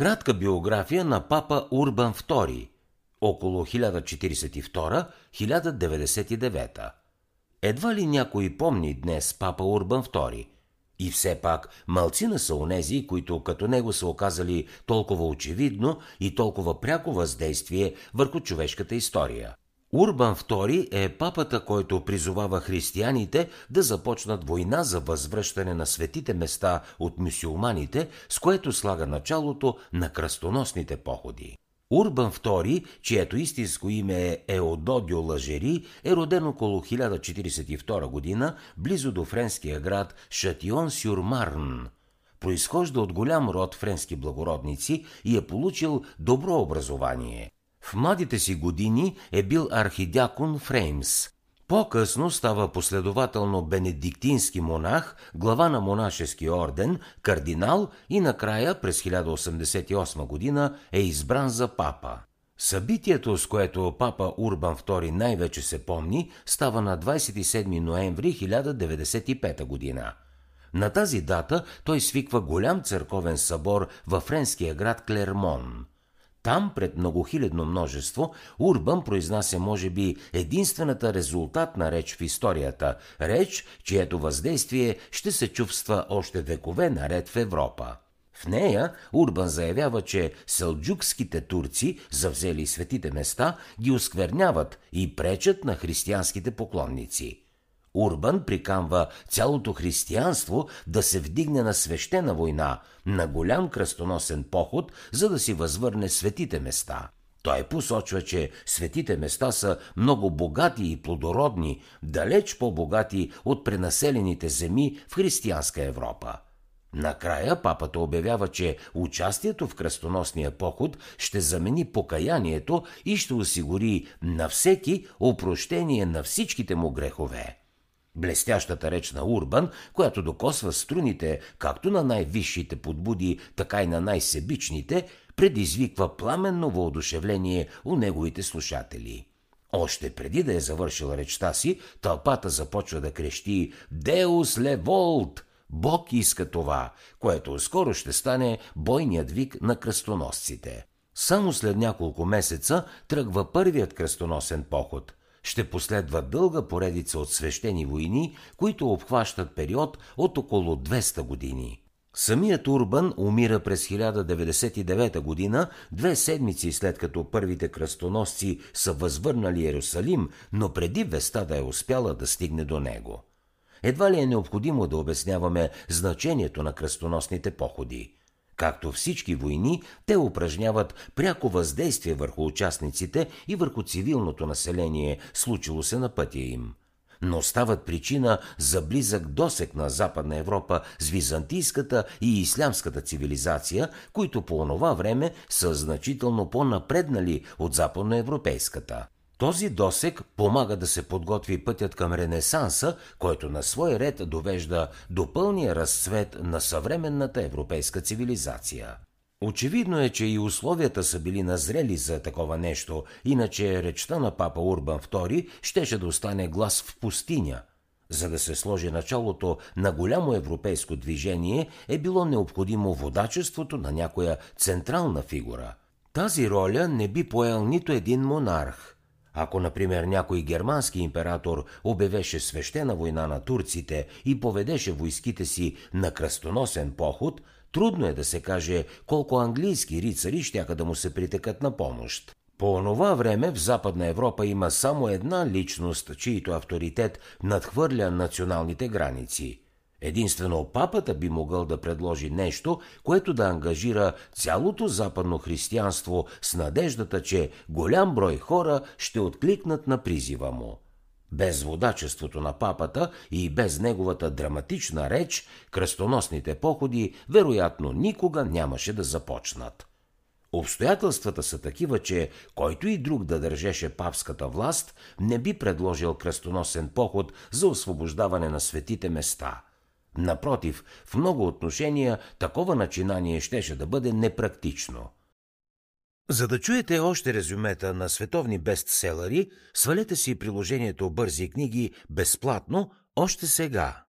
Кратка биография на папа Урбан II около 1042-1099. Едва ли някой помни днес папа Урбан II? И все пак малцина са онези, които като него са оказали толкова очевидно и толкова пряко въздействие върху човешката история. Урбан II е папата, който призовава християните да започнат война за възвръщане на светите места от мюсюлманите, с което слага началото на кръстоносните походи. Урбан II, чието истинско име е Еододио Лажери, е роден около 1042 година близо до френския град Шатион-сюр-Марн. Произхожда от голям род френски благородници и е получил добро образование – в младите си години е бил архидякон в Реймс. По-късно става последователно бенедиктински монах, глава на монашески орден, кардинал и накрая през 1088 година е избран за папа. Събитието, с което папа Урбан II най-вече се помни, става на 27 ноември 1095 година. На тази дата той свиква голям църковен събор във френския град Клермон – там, пред многохилядно множество, Урбан произнася, може би, единствената резултатна реч в историята, реч, чието въздействие ще се чувства още векове наред в Европа. В нея Урбан заявява, че селджукските турци, завзели светите места, ги оскверняват и пречат на християнските поклонници – Урбан прикамва цялото християнство да се вдигне на свещена война, на голям кръстоносен поход, за да си възвърне светите места. Той посочва, че светите места са много богати и плодородни, далеч по-богати от пренаселените земи в християнска Европа. Накрая папата обявява, че участието в кръстоносния поход ще замени покаянието и ще осигури на всеки опрощение на всичките му грехове. Блестящата реч на Урбан, която докосва струните както на най-висшите подбуди, така и на най-себичните, предизвиква пламенно въодушевление у неговите слушатели. Още преди да е завършил речта си, тълпата започва да крещи «Деус леволт!» Бог иска това, което скоро ще стане бойният вик на кръстоносците. Само след няколко месеца тръгва първият кръстоносен поход – ще последва дълга поредица от свещени войни, които обхващат период от около 200 години. Самият Урбан умира през 1099 година, две седмици след като първите кръстоносци са възвърнали Иерусалим, но преди веста да е успяла да стигне до него. Едва ли е необходимо да обясняваме значението на кръстоносните походи. Както всички войни, те упражняват пряко въздействие върху участниците и върху цивилното население, случило се на пътя им. Но стават причина за близък досек на Западна Европа с византийската и ислямската цивилизация, които по онова време са значително по-напреднали от западноевропейската. Този досек помага да се подготви пътят към Ренесанса, който на свой ред довежда до пълния разцвет на съвременната европейска цивилизация. Очевидно е, че и условията са били назрели за такова нещо, иначе речта на папа Урбан II щеше да остане глас в пустиня. За да се сложи началото на голямо европейско движение е било необходимо водачеството на някоя централна фигура. Тази роля не би поел нито един монарх – ако, например, някой германски император обявеше свещена война на турците и поведеше войските си на кръстоносен поход, трудно е да се каже колко английски рицари щяха да му се притекат на помощ. По онова време в Западна Европа има само една личност, чийто авторитет надхвърля националните граници – Единствено папата би могъл да предложи нещо, което да ангажира цялото западно християнство с надеждата, че голям брой хора ще откликнат на призива му. Без водачеството на папата и без неговата драматична реч, кръстоносните походи вероятно никога нямаше да започнат. Обстоятелствата са такива, че който и друг да държеше папската власт, не би предложил кръстоносен поход за освобождаване на светите места – Напротив, в много отношения такова начинание щеше да бъде непрактично. За да чуете още резюмета на световни бестселери, свалете си приложението Бързи книги безплатно още сега.